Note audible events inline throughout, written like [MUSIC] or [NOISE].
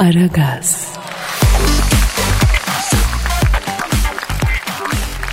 Aragaz.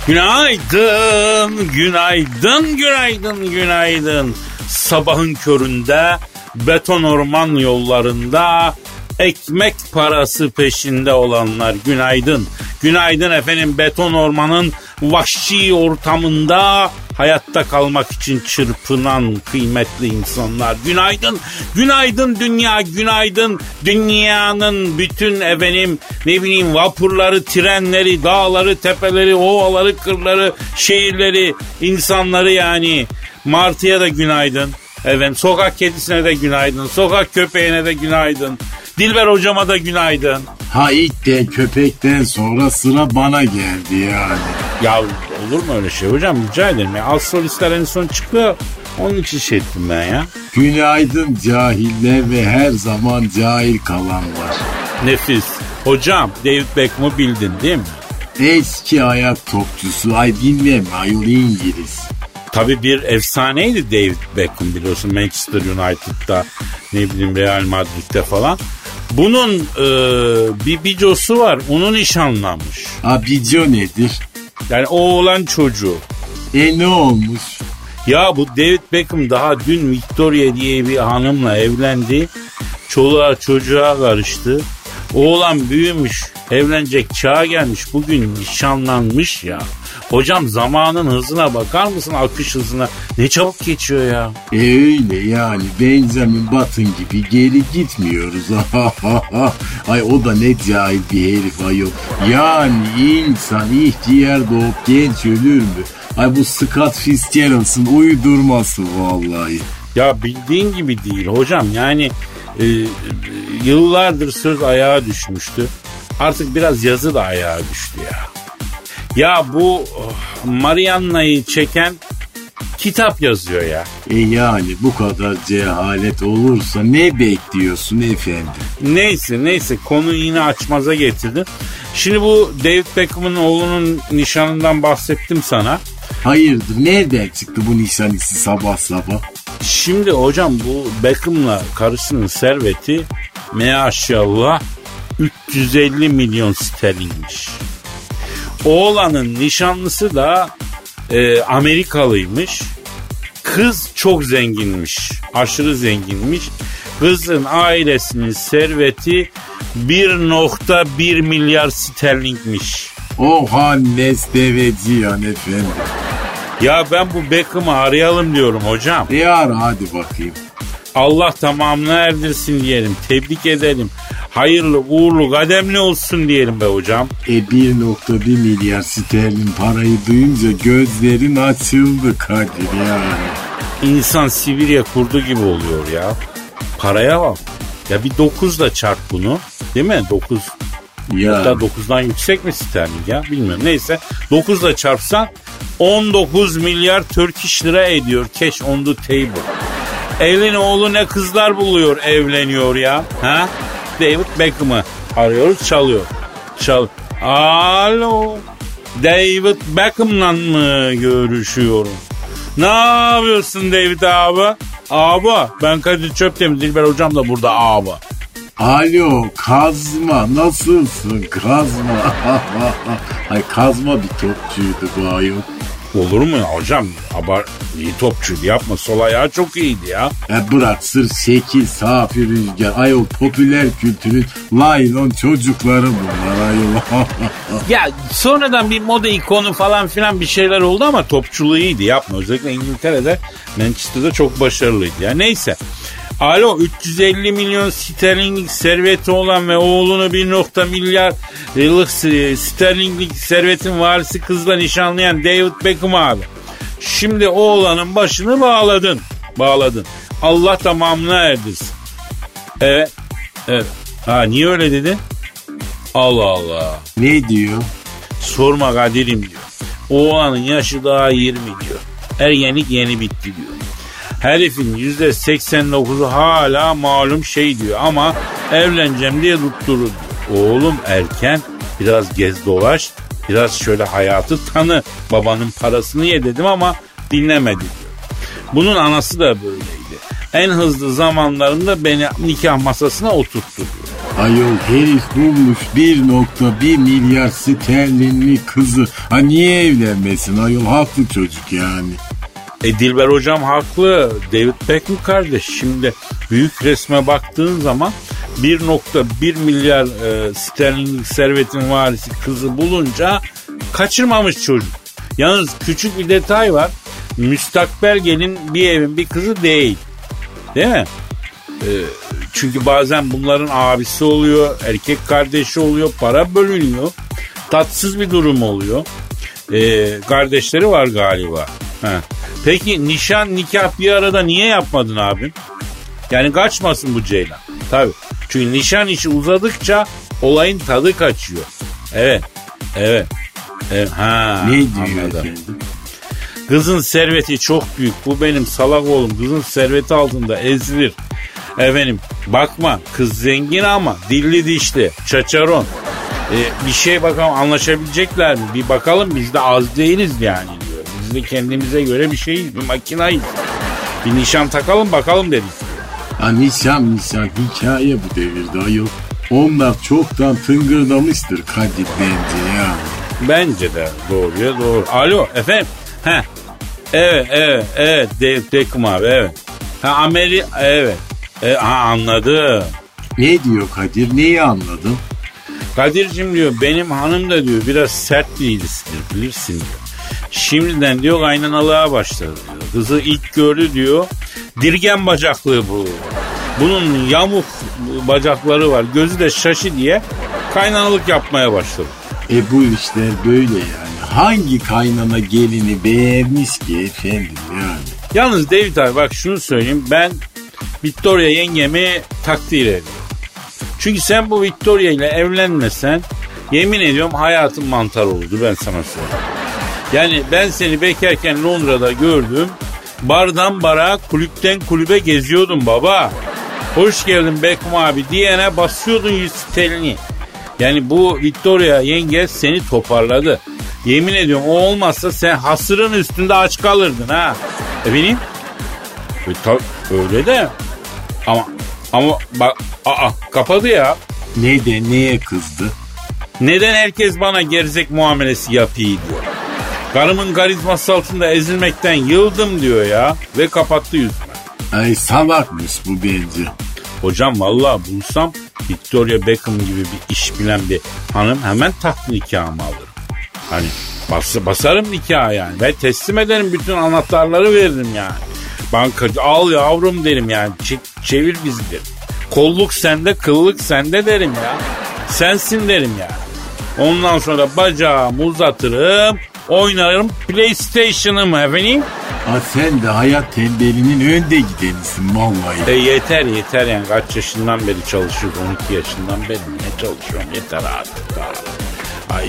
Günaydın, günaydın, günaydın, günaydın. Sabahın köründe beton orman yollarında ekmek parası peşinde olanlar günaydın. Günaydın efendim beton ormanın vahşi ortamında hayatta kalmak için çırpınan kıymetli insanlar. Günaydın, günaydın dünya, günaydın dünyanın bütün efendim ne bileyim vapurları, trenleri, dağları, tepeleri, ovaları, kırları, şehirleri, insanları yani. Martıya da günaydın. Efendim sokak kedisine de günaydın. Sokak köpeğine de günaydın. Dilber hocama da günaydın. Ha ilk de köpekten sonra sıra bana geldi yani. Ya olur mu öyle şey hocam rica ederim. Ya. Az solistler en son çıkıyor. Onun için şey ettim ben ya. Günaydın cahiller ve her zaman cahil kalanlar. Nefis. Hocam David Beckham'ı bildin değil mi? Eski ayak topçusu ay bilmem ayol İngiliz. Tabii bir efsaneydi David Beckham biliyorsun Manchester United'da ne bileyim Real Madrid'de falan. Bunun e, bir videosu var onu nişanlanmış. Abico nedir? Yani oğlan çocuğu. E ne olmuş? Ya bu David Beckham daha dün Victoria diye bir hanımla evlendi. Çoluğa çocuğa karıştı. Oğlan büyümüş, evlenecek çağa gelmiş, bugün nişanlanmış ya. Hocam zamanın hızına bakar mısın akış hızına? Ne çabuk geçiyor ya. E öyle yani Benjamin Button gibi geri gitmiyoruz. [LAUGHS] Ay o da ne cahil bir herif ayol. Yani insan ihtiyar doğup genç ölür mü? Ay bu Scott Fitzgerald'ın uydurması vallahi. Ya bildiğin gibi değil hocam yani e, yıllardır söz ayağa düşmüştü. Artık biraz yazı da ayağa düştü ya. Ya bu oh, Marianna'yı çeken kitap yazıyor ya. E yani bu kadar cehalet olursa ne bekliyorsun efendim? Neyse neyse konuyu yine açmaza getirdin. Şimdi bu David Beckham'ın oğlunun nişanından bahsettim sana. Hayırdır nereden çıktı bu nişanlısı sabah sabah? Şimdi hocam bu Beckham'la karısının serveti maşallah 350 milyon sterlinmiş. Oğlanın nişanlısı da e, Amerikalıymış. Kız çok zenginmiş. Aşırı zenginmiş. Kızın ailesinin serveti 1.1 milyar sterlingmiş. Oha nesdeveci yani efendim. Ya ben bu Beckham'ı arayalım diyorum hocam. E ara hadi bakayım. Allah tamamını erdirsin diyelim. Tebrik edelim. Hayırlı uğurlu kademli olsun diyelim be hocam. E 1.1 milyar sterlin parayı duyunca gözlerin açıldı Kadir yani. İnsan Sibirya kurdu gibi oluyor ya. Paraya bak. Ya bir 9 da çarp bunu. Değil mi? 9 Ya Hatta 9'dan yüksek mi sterling ya bilmiyorum. Neyse 9 da çarpsan 19 milyar Turkish lira ediyor. Cash on the table. Elin oğlu ne kızlar buluyor evleniyor ya. Ha? David Beckham'ı arıyoruz çalıyor. Çal. Alo. David Beckham'la mı görüşüyorum? Ne yapıyorsun David abi? Abi ben Kadir Çöptemir Dilber hocam da burada abi. Alo kazma nasılsın kazma? [LAUGHS] Ay kazma bir topçuydu bu ayol. Olur mu ya hocam? Abar iyi topçuydu yapma. Sol ayağı çok iyiydi ya. E bırak sır şekil safi rüzgar ayol popüler kültürün laylon çocukları bunlar ayol. [LAUGHS] Ya sonradan bir moda ikonu falan filan bir şeyler oldu ama topçuluğu iyiydi yapma. Özellikle İngiltere'de Manchester'da çok başarılıydı. Ya neyse. Alo 350 milyon sterlinlik serveti olan ve oğlunu 1 nokta milyar yıllık sterlinlik servetin varisi kızla nişanlayan David Beckham abi. Şimdi oğlanın başını bağladın. Bağladın. Allah tamamına erdirsin. Evet. Evet. Ha niye öyle dedin? Allah Allah. ne diyor? Sorma Kadir'im diyor. Oğlanın yaşı daha 20 diyor. Ergenlik yeni bitti diyor. Herifin yüzde 89'u hala malum şey diyor ama evleneceğim diye tutturur. Oğlum erken biraz gez dolaş biraz şöyle hayatı tanı babanın parasını ye dedim ama dinlemedi diyor. Bunun anası da böyleydi. En hızlı zamanlarında beni nikah masasına oturttu diyor. Ayol herif bulmuş 1.1 milyar sterlinli kızı. Ha niye evlenmesin ayol haklı çocuk yani. E Dilber hocam haklı. David Beckham kardeş şimdi büyük resme baktığın zaman 1.1 milyar e, sterlinlik servetin varisi kızı bulunca kaçırmamış çocuk. Yalnız küçük bir detay var. Müstakbel gelin bir evin bir kızı değil. Değil mi? E, çünkü bazen bunların abisi oluyor, erkek kardeşi oluyor, para bölünüyor. Tatsız bir durum oluyor. E, kardeşleri var galiba. Heh. Peki nişan nikah bir arada niye yapmadın abim? Yani kaçmasın bu Ceylan. Tabii. Çünkü nişan işi uzadıkça olayın tadı kaçıyor. Evet. Evet. evet. Ha, Ne diyor? Kızın serveti çok büyük. Bu benim salak oğlum. Kızın serveti altında ezilir. Efendim bakma kız zengin ama dilli dişli. Çaçaron. Ee, bir şey bakalım anlaşabilecekler mi? Bir bakalım biz de az değiliz yani. Biz de kendimize göre bir şeyiz. Bir makinayız. Bir nişan takalım bakalım dedik. Ha nişan nişan hikaye bu devirde ayol. Onlar çoktan tıngırdamıştır Kadir bence ya. Bence de doğruya doğru. Alo efendim. Heh. Evet evet evet David Beckham abi evet. Ha Ameri evet. E, ha anladım. Ne diyor Kadir neyi anladın? Kadir'cim diyor benim hanım da diyor biraz sert birisidir bilirsin diyor. Şimdiden diyor kaynanalığa başladı diyor. Kızı ilk gördü diyor. Dirgen bacaklığı bu. Bunun yamuk bacakları var. Gözü de şaşı diye kaynanalık yapmaya başladı. E bu işler böyle yani. Hangi kaynana gelini beğenmiş ki efendim yani. Yalnız David abi bak şunu söyleyeyim. Ben Victoria yengemi takdir ediyorum. Çünkü sen bu Victoria ile evlenmesen yemin ediyorum hayatın mantar olurdu ben sana söyleyeyim. Yani ben seni bekarken Londra'da gördüm. Bardan bara kulüpten kulübe geziyordun baba. Hoş geldin Beckham abi diyene basıyordun yüz telini. Yani bu Victoria yenge seni toparladı. Yemin ediyorum o olmazsa sen hasırın üstünde aç kalırdın ha. Efendim? E, ta- öyle de. Ama ama bak aa kapadı ya. Neden neye kızdı? Neden herkes bana gerizek muamelesi yapıyor diyor. Karımın karizması altında ezilmekten yıldım diyor ya. Ve kapattı yüzüme. Ay salakmış bu bence. Hocam vallahi bulsam Victoria Beckham gibi bir iş bilen bir hanım hemen taht nikahımı alırım. Hani bas, basarım nikah yani. Ve teslim ederim bütün anahtarları veririm yani. Bankacı al yavrum derim yani. Ç- çevir bizi derim. Kolluk sende kıllık sende derim ya. Sensin derim yani. Ondan sonra bacağımı uzatırım. Oynarım PlayStation'ımı efendim. Ha sen de hayat tembelinin önde gidenisin vallahi. E yeter yeter yani kaç yaşından beri çalışıyoruz 12 yaşından beri ne çalışıyorum yeter artık. Ay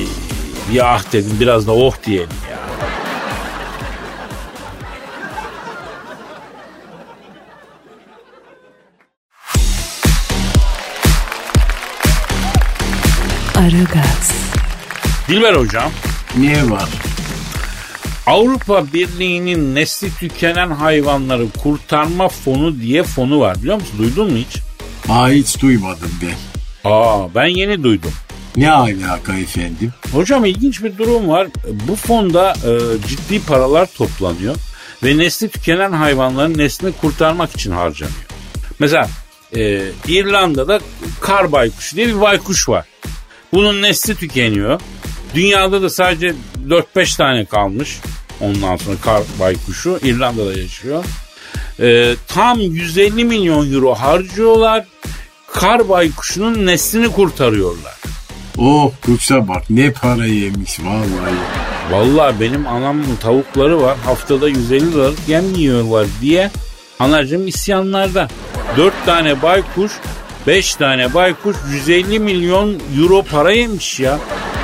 bir ah dedim biraz da oh diyelim ya. Aragaz, Dilber hocam Ne var? Avrupa Birliği'nin nesli tükenen hayvanları kurtarma fonu diye fonu var biliyor musun? Duydun mu hiç? Aa hiç duymadım ben. Aa ben yeni duydum. Ne alaka efendim? Hocam ilginç bir durum var. Bu fonda e, ciddi paralar toplanıyor ve nesli tükenen hayvanların neslini kurtarmak için harcanıyor. Mesela e, İrlanda'da kar baykuşu diye bir baykuş var. Bunun nesli tükeniyor. Dünyada da sadece 4-5 tane kalmış. Ondan sonra kar baykuşu İrlanda'da yaşıyor. E, tam 150 milyon euro harcıyorlar. Kar baykuşunun neslini kurtarıyorlar. Oh kuşa bak ne para yemiş vallahi. Vallahi benim anamın tavukları var. Haftada 150 liralık yem yiyorlar diye anacım isyanlarda. 4 tane baykuş, 5 tane baykuş 150 milyon euro para yemiş ya.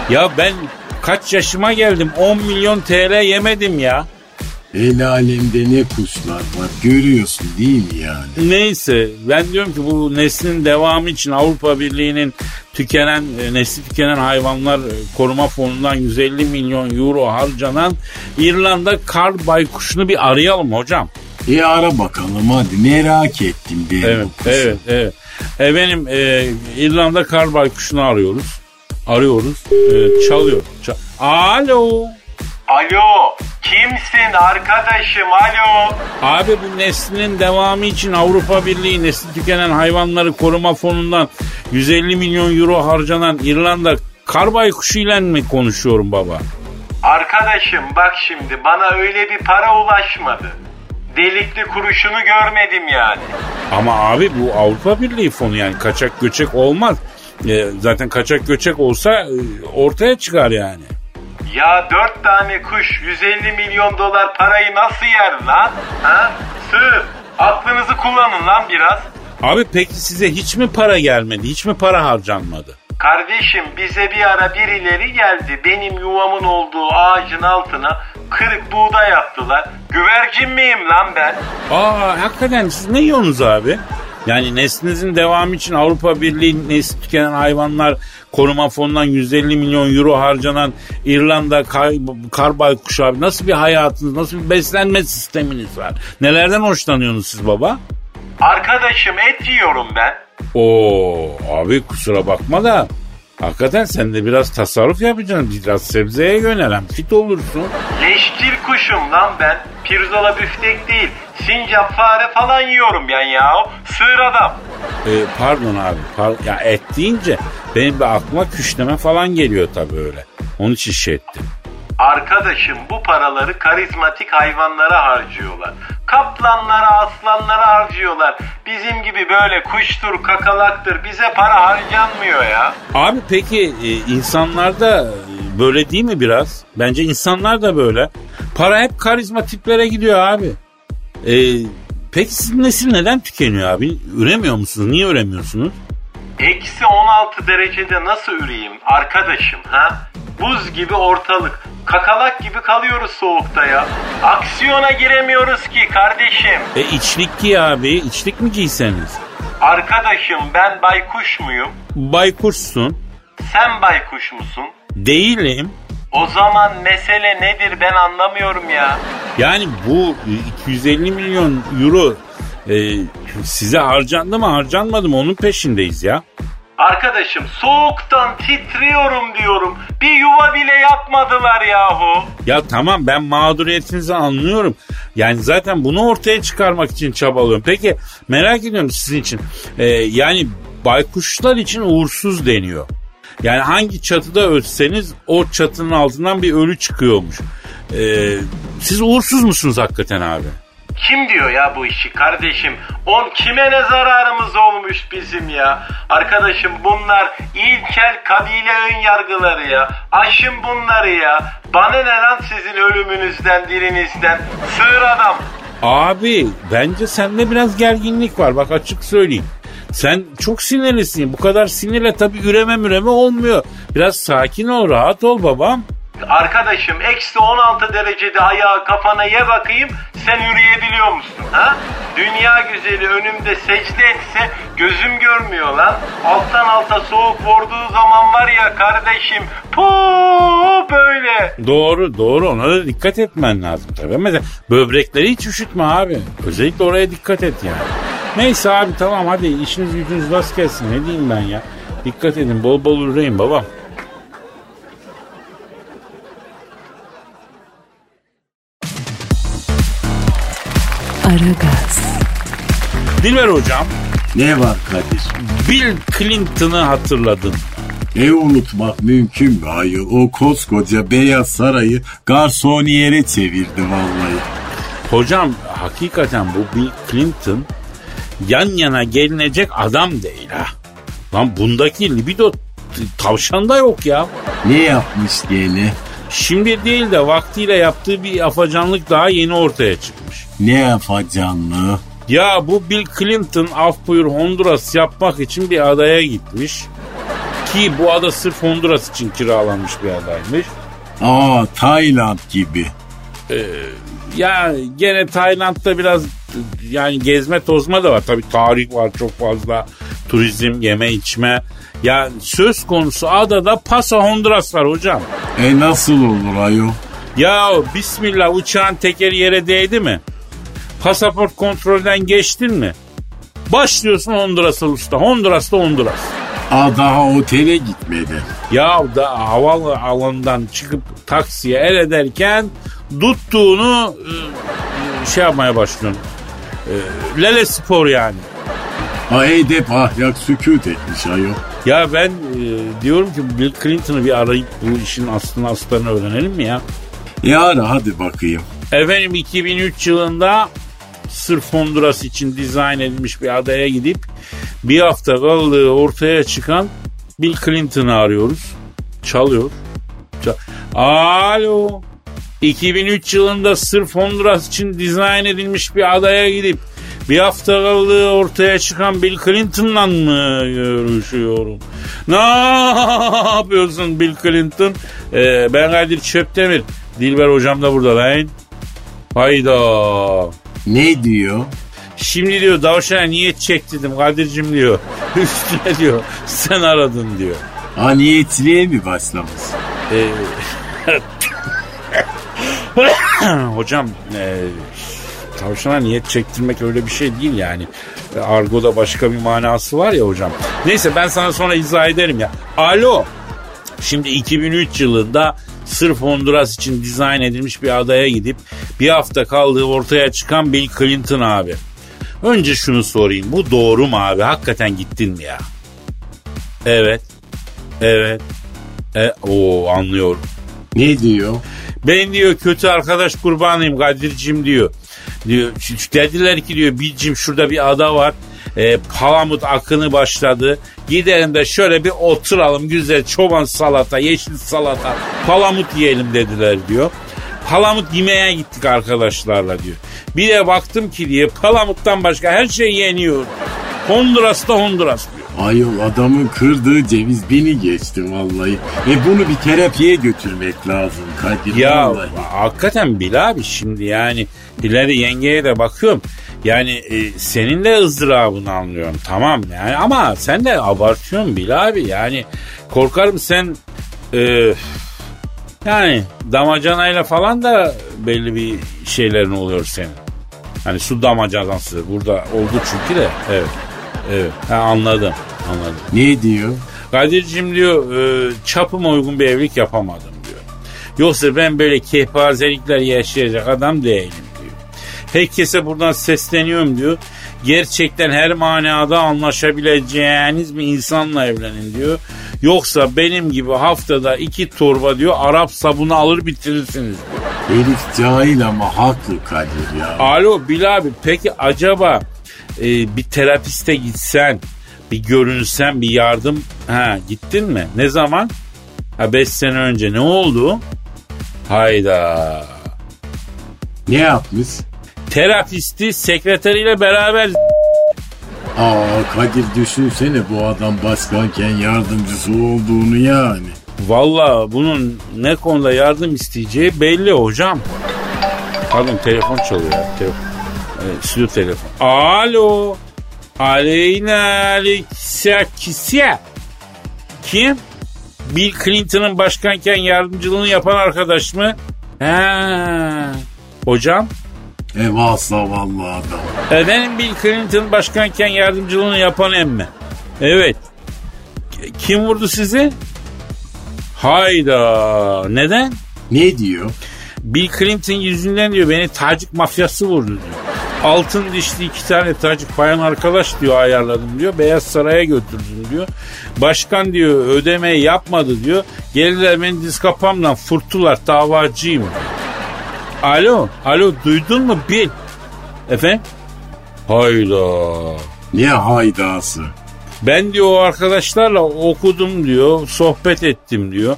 Ya ben kaç yaşıma geldim 10 milyon TL yemedim ya. El alemde ne kuşlar var görüyorsun değil mi yani? Neyse ben diyorum ki bu neslin devamı için Avrupa Birliği'nin tükenen e, nesli tükenen hayvanlar e, koruma fonundan 150 milyon euro harcanan İrlanda kar baykuşunu bir arayalım hocam. E ara bakalım hadi merak ettim ben Evet, kuşu. evet, evet. Efendim e, İrlanda kar baykuşunu arıyoruz. Arıyoruz. E, çalıyor. Ça- Alo. Alo, kimsin arkadaşım? Alo. Abi bu neslinin devamı için Avrupa Birliği nesli tükenen hayvanları koruma fonundan 150 milyon euro harcanan İrlanda kar baykuşu ile mi konuşuyorum baba? Arkadaşım bak şimdi bana öyle bir para ulaşmadı. Delikli kuruşunu görmedim yani. Ama abi bu Avrupa Birliği fonu yani kaçak göçek olmaz. E, zaten kaçak göçek olsa e, ortaya çıkar yani. Ya dört tane kuş 150 milyon dolar parayı nasıl yer lan? Ha? Sığır. Aklınızı kullanın lan biraz. Abi peki size hiç mi para gelmedi? Hiç mi para harcanmadı? Kardeşim bize bir ara birileri geldi. Benim yuvamın olduğu ağacın altına kırık buğday yaptılar. Güvercin miyim lan ben? Aa hakikaten siz ne yiyorsunuz abi? Yani neslinizin devamı için Avrupa Birliği nesli tükenen hayvanlar koruma fonundan 150 milyon euro harcanan İrlanda kar, kar baykuşu abi nasıl bir hayatınız, nasıl bir beslenme sisteminiz var? Nelerden hoşlanıyorsunuz siz baba? Arkadaşım et yiyorum ben. Oo abi kusura bakma da hakikaten sen de biraz tasarruf yapacaksın. Biraz sebzeye yönelen fit olursun. Leştil kuşum lan ben. Pirzola büftek değil. Sincap fare falan yiyorum ben ya. Sığır adam. Ee, pardon abi. par- ya et deyince benim bir aklıma küşleme falan geliyor tabii öyle. Onun için şey ettim. Arkadaşım bu paraları karizmatik hayvanlara harcıyorlar. Kaplanlara, aslanlara harcıyorlar. Bizim gibi böyle kuştur, kakalaktır bize para harcanmıyor ya. Abi peki e, insanlar da e, böyle değil mi biraz? Bence insanlar da böyle. Para hep karizma tiplere gidiyor abi. E, peki sizin nesil neden tükeniyor abi? Üremiyor musunuz? Niye üremiyorsunuz? Eksi 16 derecede nasıl üreyeyim arkadaşım ha? Buz gibi ortalık. Kakalak gibi kalıyoruz soğukta ya. Aksiyona giremiyoruz ki kardeşim. E içlik giy abi. İçlik mi giyseniz? Arkadaşım ben baykuş muyum? Baykuşsun. Sen baykuş musun? Değilim. O zaman mesele nedir ben anlamıyorum ya. Yani bu e, 250 milyon euro e, size harcandı mı harcanmadı mı onun peşindeyiz ya. Arkadaşım soğuktan titriyorum diyorum. Bir yuva bile yapmadılar yahu. Ya tamam ben mağduriyetinizi anlıyorum. Yani zaten bunu ortaya çıkarmak için çabalıyorum. Peki merak ediyorum sizin için. Ee, yani baykuşlar için uğursuz deniyor. Yani hangi çatıda ölseniz o çatının altından bir ölü çıkıyormuş. Ee, siz uğursuz musunuz hakikaten abi? Kim diyor ya bu işi kardeşim? On kime ne zararımız olmuş bizim ya? Arkadaşım bunlar ilkel kabile ön yargıları ya. Aşın bunları ya. Bana ne lan sizin ölümünüzden, dirinizden? Sığır adam. Abi bence sende biraz gerginlik var bak açık söyleyeyim. Sen çok sinirlisin. Bu kadar sinirle tabii üreme müreme olmuyor. Biraz sakin ol, rahat ol babam. Arkadaşım eksi 16 derecede ayağı kafana ye bakayım sen yürüyebiliyor musun ha? Dünya güzeli önümde secde etse gözüm görmüyor lan. Alttan alta soğuk vurduğu zaman var ya kardeşim puu böyle. Doğru doğru ona da dikkat etmen lazım tabii. Mesela böbrekleri hiç üşütme abi. Özellikle oraya dikkat et yani. Neyse abi tamam hadi işiniz gücünüz rast gelsin ne diyeyim ben ya. Dikkat edin bol bol üreyin babam. Aragaz, Dilber hocam Ne var Kadir? Bill Clinton'ı hatırladın. E unutmak mümkün mü ayol? O koskoca Beyaz Sarayı garsoniyere çevirdi vallahi. Hocam hakikaten bu Bill Clinton yan yana gelinecek adam değil ha. Lan bundaki libido tavşanda yok ya. Ne yapmış gene? Şimdi değil de vaktiyle yaptığı bir afacanlık daha yeni ortaya çıkmış. Ne yapacanlı? Ya bu Bill Clinton af buyur Honduras yapmak için bir adaya gitmiş. Ki bu ada sırf Honduras için kiralanmış bir adaymış. Aa Tayland gibi. Ya gene Tayland'da biraz yani gezme tozma da var. Tabii tarih var çok fazla. Turizm, yeme içme. Ya söz konusu adada Paso Honduras var hocam. E nasıl olur ayol? Ya bismillah uçağın tekeri yere değdi mi? Pasaport kontrolden geçtin mi? Başlıyorsun Honduras'a usta. Honduras'ta Honduras. Aa daha otele gitmedi. Ya da havalı alandan çıkıp taksiye el ederken tuttuğunu e, şey yapmaya başlıyorsun. E, Lele spor yani. Ha edep ahlak sükut etmiş ayol. Ya ben e, diyorum ki Bill Clinton'ı bir arayıp bu işin aslını aslarını öğrenelim mi ya? Yara hadi bakayım. Efendim 2003 yılında sırf Honduras için dizayn edilmiş bir adaya gidip bir hafta kaldığı ortaya çıkan Bill Clinton'ı arıyoruz. Çalıyor. Çal- Alo. 2003 yılında sırf Honduras için dizayn edilmiş bir adaya gidip bir hafta kaldığı ortaya çıkan Bill Clinton'la mı görüşüyorum? Ne yapıyorsun Bill Clinton? Ee, ben Kadir Çöptemir. Dilber hocam da burada lan. Hayda. Ne diyor? Şimdi diyor davşana niyet çektirdim Kadir'cim diyor. [LAUGHS] Üstüne diyor sen aradın diyor. Ha niyetliye mi başlamış? Ee, [LAUGHS] [COUGHS] hocam e, tavşana niyet çektirmek öyle bir şey değil yani. E, Argo'da başka bir manası var ya hocam. Neyse ben sana sonra izah ederim ya. Alo. Şimdi 2003 yılında sırf Honduras için dizayn edilmiş bir adaya gidip bir hafta kaldığı ortaya çıkan Bill Clinton abi. Önce şunu sorayım. Bu doğru mu abi? Hakikaten gittin mi ya? Evet. Evet. E, o anlıyorum. Ne diyor? Ben diyor kötü arkadaş kurbanıyım Kadir'cim diyor. Diyor dediler ki diyor Bilcim şurada bir ada var. E, palamut akını başladı. Gidelim de şöyle bir oturalım güzel çoban salata, yeşil salata, palamut yiyelim dediler diyor. Palamut yemeye gittik arkadaşlarla diyor. Bir de baktım ki diye palamuttan başka her şey yeniyor. Honduras'ta Honduras diyor. Ayol adamın kırdığı ceviz beni geçti vallahi. E bunu bir terapiye götürmek lazım Kadir Ya vallahi. hakikaten Bil abi şimdi yani ileri yengeye de bakıyorum. Yani e, senin de ızdırabını anlıyorum tamam yani ama sen de abartıyorsun Bil abi yani korkarım sen e, yani damacanayla falan da belli bir şeylerin oluyor senin. Hani su damacanası burada oldu çünkü de evet evet ha, anladım anladım. Ne diyor? Kadir'cim diyor e, çapıma uygun bir evlilik yapamadım diyor. Yoksa ben böyle kehpazelikler yaşayacak adam değilim diyor. Herkese buradan sesleniyorum diyor. Gerçekten her manada anlaşabileceğiniz bir insanla evlenin diyor. Yoksa benim gibi haftada iki torba diyor Arap sabunu alır bitirirsiniz diyor. Herif cahil ama haklı Kadir ya. Alo Bil abi peki acaba e, bir terapiste gitsen bir görünsen bir yardım ha gittin mi? Ne zaman? Ha 5 sene önce ne oldu? Hayda. Ne yapmış? Terapisti sekreteriyle beraber Aa Kadir düşünsene bu adam başkanken yardımcısı olduğunu yani. Valla bunun ne konuda yardım isteyeceği belli hocam. Pardon telefon çalıyor. Telefon. E, stüdyo telefon. Alo. Aleyna Alexia Kim? Bill Clinton'ın başkanken yardımcılığını yapan arkadaş mı? Ha. Hocam? E valla valla adam. Efendim Bill Clinton başkanken yardımcılığını yapan emmi. Evet. Kim vurdu sizi? Hayda. Neden? Ne diyor? Bill Clinton yüzünden diyor beni Tacik mafyası vurdu diyor. Altın dişli iki tane Tacik bayan arkadaş diyor ayarladım diyor. Beyaz Saray'a götürdüm diyor. Başkan diyor ödemeyi yapmadı diyor. Geldiler beni diz kapamdan fırttılar davacıyım. Alo, alo duydun mu Bill? Efendim? Hayda. Ne haydası? Ben diyor o arkadaşlarla okudum diyor, sohbet ettim diyor.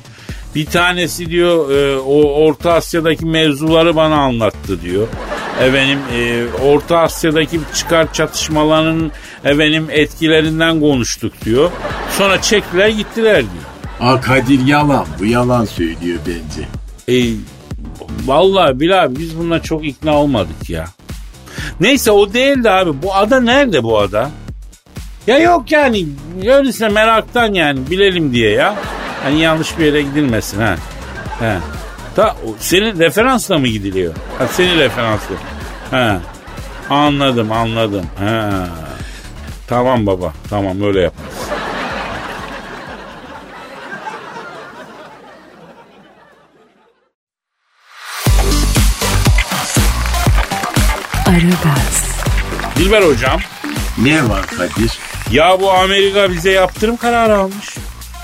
Bir tanesi diyor e, o Orta Asya'daki mevzuları bana anlattı diyor. Efendim e, Orta Asya'daki çıkar çatışmalarının efendim etkilerinden konuştuk diyor. Sonra çektiler gittiler diyor. Aa Kadir yalan bu yalan söylüyor bence. E, vallahi Bilal abi biz bununla çok ikna olmadık ya. Neyse o değildi abi. Bu ada nerede bu ada? Ya yok yani öylesine meraktan yani bilelim diye ya. Hani yanlış bir yere gidilmesin ha. He. Ta, o- senin referansla mı gidiliyor? Ha, senin referansla. Ha. Anladım anladım. Ha. Tamam baba tamam öyle yap. Aragaz, Dilber hocam Ne var Kadir? ya bu Amerika bize yaptırım kararı almış.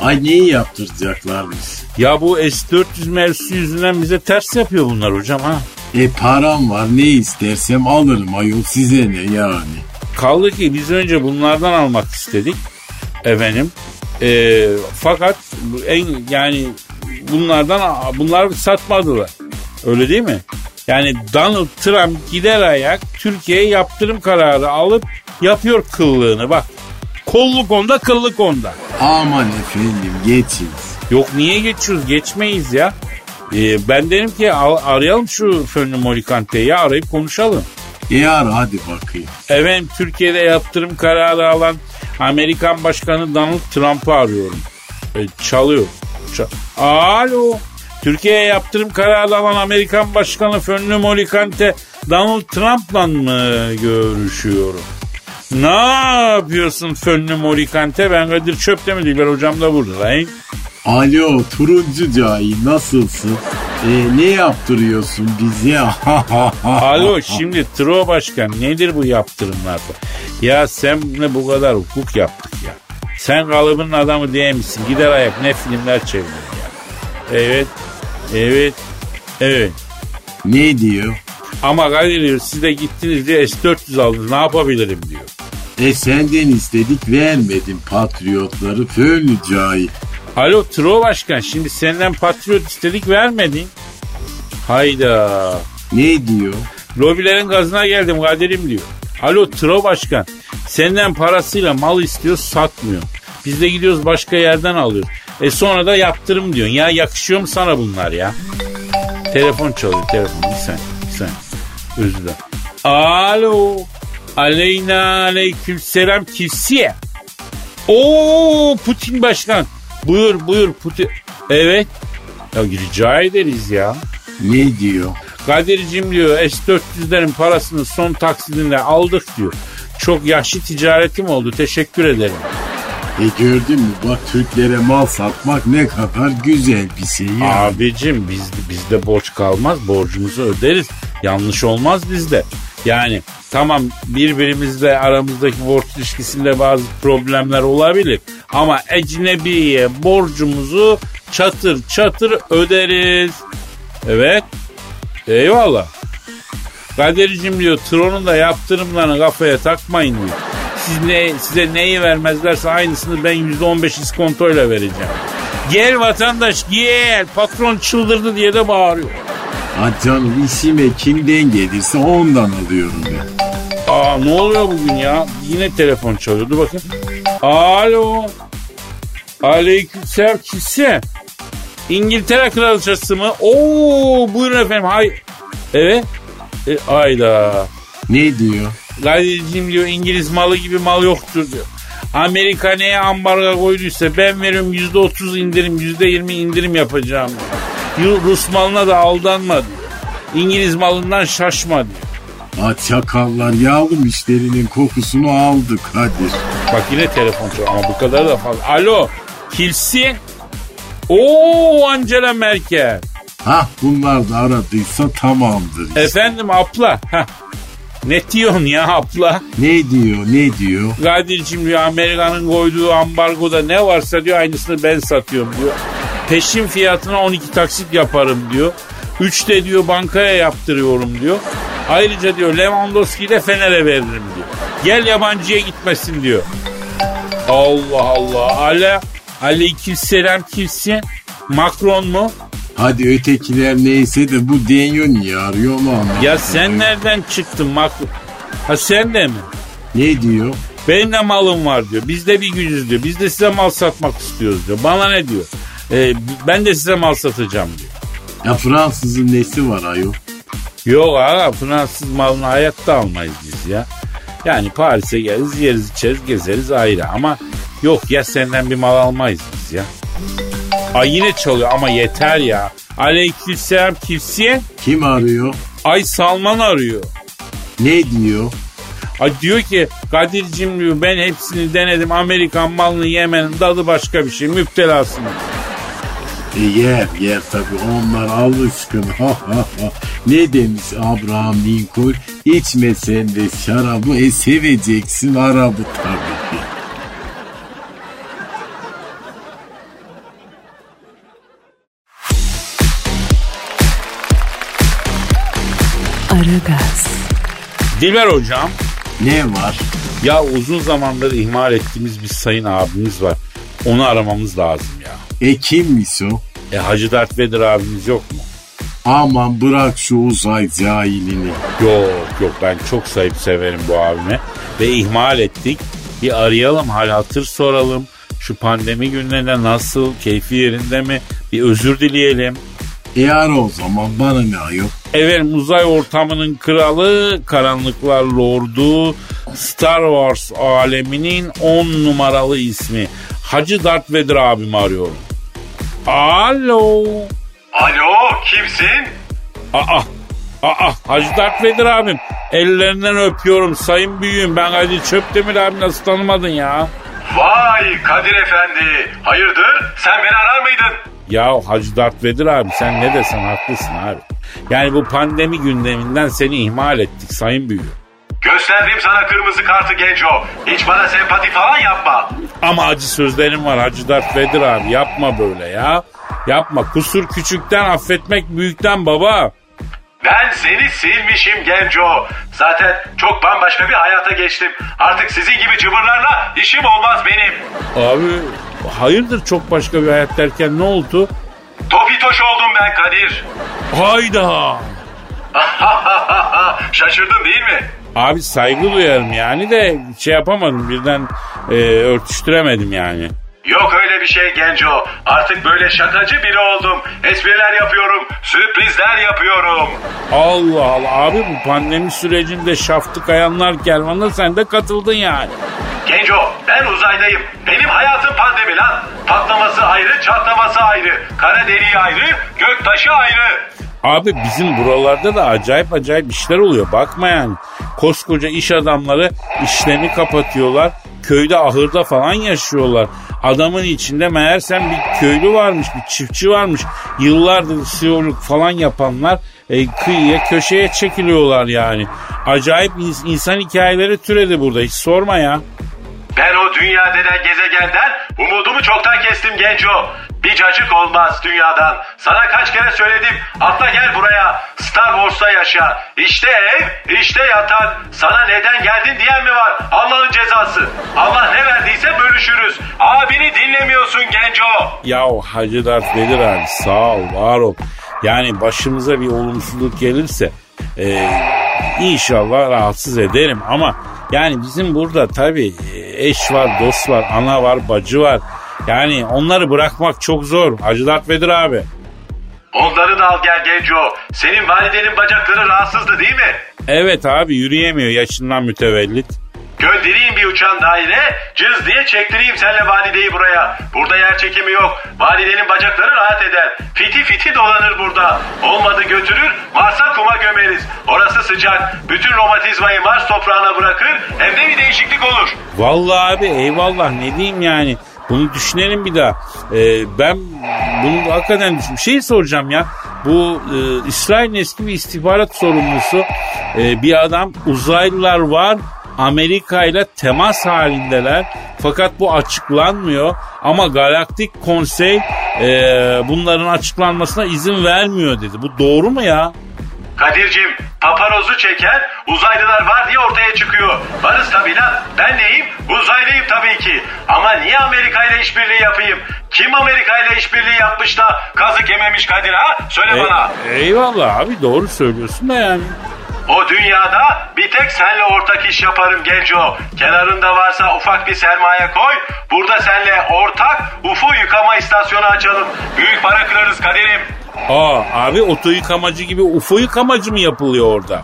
Ay neyi yaptıracaklarmış? Ya bu S-400 mevzusu yüzünden bize ters yapıyor bunlar hocam ha. E param var ne istersem alırım ayol size ne yani? Kaldı ki biz önce bunlardan almak istedik efendim. Ee, fakat en yani bunlardan bunlar satmadılar. Öyle değil mi? Yani Donald Trump gider ayak Türkiye'ye yaptırım kararı alıp yapıyor kıllığını bak. Kolluk onda kıllık onda. Aman efendim geçiniz. Yok niye geçiyoruz? Geçmeyiz ya. Ee, ben derim ki al- arayalım şu Fönlü Molikante'yi ya arayıp konuşalım. E ara hadi bakayım. Efendim Türkiye'de yaptırım kararı alan Amerikan Başkanı Donald Trump'ı arıyorum. E, çalıyor. Ça- Alo. Türkiye'ye yaptırım kararı alan Amerikan Başkanı Fönlü Molikante Donald Trump'la mı görüşüyorum? Ne yapıyorsun Fönlü Molikante? Ben Kadir Çöptemir ben hocam da burada. He? Alo turuncu cahil nasılsın? E, ne yaptırıyorsun bize? [LAUGHS] Alo şimdi Tro Başkan nedir bu yaptırımlar? Ya sen ne bu kadar hukuk yaptık ya. Sen kalıbının adamı değil misin? Gider ayak ne filmler çeviriyorsun ya. Evet, evet, evet. ne diyor? Ama Kadir diyor siz de gittiniz diye S-400 aldınız ne yapabilirim diyor. E senden istedik vermedin patriotları fönlü cahil. Alo Tro Başkan şimdi senden patriot istedik vermedin. Hayda. Ne diyor? Lobilerin gazına geldim Kadir'im diyor. Alo Tro Başkan senden parasıyla mal istiyor satmıyor. Biz de gidiyoruz başka yerden alıyoruz. E sonra da yaptırım diyorsun. Ya yakışıyor mu sana bunlar ya? Telefon çalıyor telefon. Bir saniye bir saniye. Özür dilerim. Alo. Aleyna aleyküm selam kimsiye? Oo Putin başkan. Buyur buyur Putin. Evet. Ya rica ederiz ya. Ne diyor? Kadir'cim diyor S-400'lerin parasını son taksidinde aldık diyor. Çok yaşlı ticaretim oldu teşekkür ederim. E gördün mü bak Türklere mal satmak ne kadar güzel bir şey ya. Abicim biz, bizde borç kalmaz borcumuzu öderiz. Yanlış olmaz bizde. Yani tamam birbirimizle aramızdaki borç ilişkisinde bazı problemler olabilir. Ama ecnebiye borcumuzu çatır çatır öderiz. Evet. Eyvallah. Kadir'cim diyor Tron'un da yaptırımlarını kafaya takmayın diyor. Siz ne, size neyi vermezlerse aynısını ben %15 iskontoyla vereceğim. Gel vatandaş gel patron çıldırdı diye de bağırıyor. Ha canım işime kimden gelirse ondan alıyorum ben. Aa ne oluyor bugün ya? Yine telefon çalıyor. Dur bakayım. Alo. Aleykümselam kimse? İngiltere kraliçesi mi? Oo buyurun efendim. Hay. Evet. E, ayda. Ne diyor? Kadir'cim diyor İngiliz malı gibi mal yoktur diyor. Amerika neye ambargo koyduysa ben veriyorum yüzde otuz indirim yüzde yirmi indirim yapacağım diyor. Rus malına da aldanma diyor. İngiliz malından şaşma diyor. Ha çakallar yavrum işlerinin kokusunu aldık Kadir. Bak yine telefon çalıyor ama bu kadar da fazla. Alo kimsin? Oo Angela Merkel. Ha bunlar da aradıysa tamamdır. Efendim abla. Heh. Ne diyorsun ya abla? Ne diyor ne diyor? Kadir'cim diyor Amerika'nın koyduğu ambargoda ne varsa diyor aynısını ben satıyorum diyor. Peşin fiyatına 12 taksit yaparım diyor. 3 de diyor bankaya yaptırıyorum diyor. Ayrıca diyor Lewandowski'yi de Fener'e veririm diyor. Gel yabancıya gitmesin diyor. Allah Allah. Ale, aleyküm selam kimsin? Macron mu? Hadi ötekiler neyse de bu Denyo niye arıyor mu? Ya sen nereden çıktın Macron? Ha sen de mi? Ne diyor? Benim de malım var diyor. Biz de bir gücüz diyor. Biz de size mal satmak istiyoruz diyor. Bana ne diyor? Ee, ben de size mal satacağım diyor. Ya Fransızın nesi var ayol? Yok aga Fransız malını hayatta almayız biz ya. Yani Paris'e geliriz yeriz içeriz gezeriz ayrı ama yok ya senden bir mal almayız biz ya. Ay yine çalıyor ama yeter ya. Aleykümselam kimsin? Kim arıyor? Ay Salman arıyor. Ne diyor? Ay diyor ki Kadir'cim diyor ben hepsini denedim. Amerikan malını yemenin tadı başka bir şey. Müptelasın. E yer yer tabii onlar alışkın. Ha, ha, ha. ne demiş Abraham Lincoln? İçmesen de şarabı e seveceksin arabı tabii ki. Aragaz, Dilber hocam. Ne var? Ya uzun zamandır ihmal ettiğimiz bir sayın abimiz var. Onu aramamız lazım ya. E kimmiş o? E Hacı Dert Vedir abimiz yok mu? Aman bırak şu uzay cahilini. Yok yok ben çok sayıp severim bu abime. Ve ihmal ettik. Bir arayalım hal hatır soralım. Şu pandemi günlerinde nasıl, keyfi yerinde mi? Bir özür dileyelim. E ara o zaman bana ne ayol? Efendim uzay ortamının kralı, karanlıklar lordu, Star Wars aleminin 10 numaralı ismi. Hacı Darth Vader abimi arıyorum. Alo. Alo kimsin? Aa, aa, Hacı Darth Vader abim. Ellerinden öpüyorum sayın büyüğüm. Ben Kadir Çöptemir abi nasıl tanımadın ya? Vay Kadir Efendi. Hayırdır? Sen beni arar mıydın? Ya Hacı Darth Vader abi sen ne desen haklısın abi. Yani bu pandemi gündeminden seni ihmal ettik sayın büyüğüm. Gösterdim sana kırmızı kartı Genco. Hiç bana sempati falan yapma. Ama acı sözlerim var Hacı Darth Vader abi yapma böyle ya. Yapma kusur küçükten affetmek büyükten baba. Ben seni silmişim Genco. Zaten çok bambaşka bir hayata geçtim. Artık sizin gibi cıbırlarla işim olmaz benim. Abi hayırdır çok başka bir hayat derken ne oldu? Topitoş oldum ben Kadir. Hayda. [LAUGHS] Şaşırdın değil mi? Abi saygı duyarım yani de şey yapamadım birden e, örtüştüremedim yani. Yok öyle bir şey Genco. Artık böyle şakacı biri oldum. Espriler yapıyorum, sürprizler yapıyorum. Allah Allah abi bu pandemi sürecinde şaftı kayanlar kervanına sen de katıldın yani. Genco ben uzaydayım. Benim hayatım pandemi lan. Patlaması ayrı, çatlaması ayrı. Kara deliği ayrı, gök taşı ayrı. Abi bizim buralarda da acayip acayip işler oluyor bakma yani. Koskoca iş adamları işlerini kapatıyorlar. Köyde ahırda falan yaşıyorlar. Adamın içinde meğersem bir köylü varmış, bir çiftçi varmış. Yıllardır siyoluk falan yapanlar e, kıyıya köşeye çekiliyorlar yani. Acayip ins- insan hikayeleri türedi burada hiç sorma ya. Ben o dünya denen gezegenden umudumu çoktan kestim Genco. Bir cacık olmaz dünyadan. Sana kaç kere söyledim. Atla gel buraya. Star Wars'ta yaşa. İşte ev, işte yatak. Sana neden geldin diyen mi var? Allah'ın cezası. Allah ne verdiyse bölüşürüz. Abini dinlemiyorsun Genco. Yahu Hacı Dert Vedir abi sağ ol var ol. Yani başımıza bir olumsuzluk gelirse e, inşallah rahatsız ederim ama yani bizim burada tabii e, eş var, dost var, ana var, bacı var. Yani onları bırakmak çok zor. Hacı Dert Vedir abi. Onları da al gel Genco. Senin validenin bacakları rahatsızdı değil mi? Evet abi yürüyemiyor yaşından mütevellit. Göndereyim bir uçan daire, cız diye çektireyim senle valideyi buraya. Burada yer çekimi yok. Validenin bacakları rahat eder. Fiti fiti dolanır burada. Olmadı götürür, Mars'a kuma gömeriz. Orası sıcak. Bütün romatizmayı Mars toprağına bırakır, hem de bir değişiklik olur. Vallahi abi eyvallah ne diyeyim yani. Bunu düşünelim bir daha. Ee, ben bunu hakikaten. Bir şey soracağım ya. Bu e, İsrail'in eski bir istihbarat sorumlusu e, bir adam uzaylılar var Amerika ile temas halindeler. Fakat bu açıklanmıyor. Ama Galaktik Konsey e, bunların açıklanmasına izin vermiyor dedi. Bu doğru mu ya? Kadir'cim paparozu çeken uzaylılar var diye ortaya çıkıyor. Varız tabii lan. Ben neyim? Uzaylıyım tabii ki. Ama niye Amerika ile işbirliği yapayım? Kim Amerika ile işbirliği yapmış da kazık yememiş Kadir ha? Söyle bana. E, eyvallah abi doğru söylüyorsun da yani. O dünyada bir tek senle ortak iş yaparım Genco. Kenarında varsa ufak bir sermaye koy. Burada senle ortak UFO yıkama istasyonu açalım. Büyük para kırarız Kadir'im. Aa abi oto yıkamacı gibi UFO yıkamacı mı yapılıyor orada?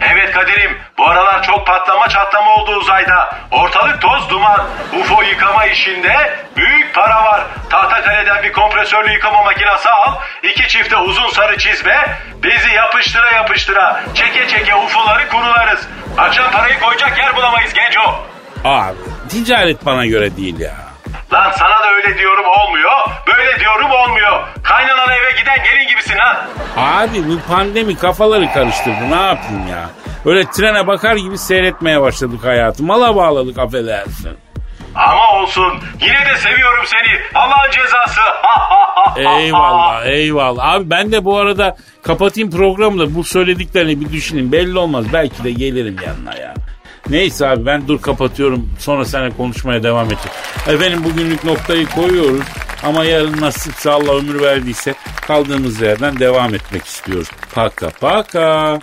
Evet Kadir'im bu aralar çok patlama çatlama oldu uzayda. Ortalık toz duman. UFO yıkama işinde büyük para var. Tahtakale'den bir kompresörlü yıkama makinesi al. iki çifte uzun sarı çizme. Bizi yapıştıra yapıştıra. Çeke çeke UFO'ları kurularız. Akşam parayı koyacak yer bulamayız genco. Abi ticaret bana göre değil ya. Lan sana da öyle diyorum olmuyor. Böyle diyorum olmuyor. Kaynanana eve giden gelin gibisin ha. Abi bu pandemi kafaları karıştırdı ne yapayım ya. Öyle trene bakar gibi seyretmeye başladık hayatı. Mala bağladık affedersin. Ama olsun. Yine de seviyorum seni. Allah'ın cezası. Eyvallah eyvallah. Abi ben de bu arada kapatayım programı da bu söylediklerini bir düşüneyim. Belli olmaz belki de gelirim yanına ya. Neyse abi ben dur kapatıyorum. Sonra seninle konuşmaya devam edeceğim. Efendim bugünlük noktayı koyuyoruz. Ama yarın nasipse Allah ömür verdiyse kaldığımız yerden devam etmek istiyoruz. Paka paka.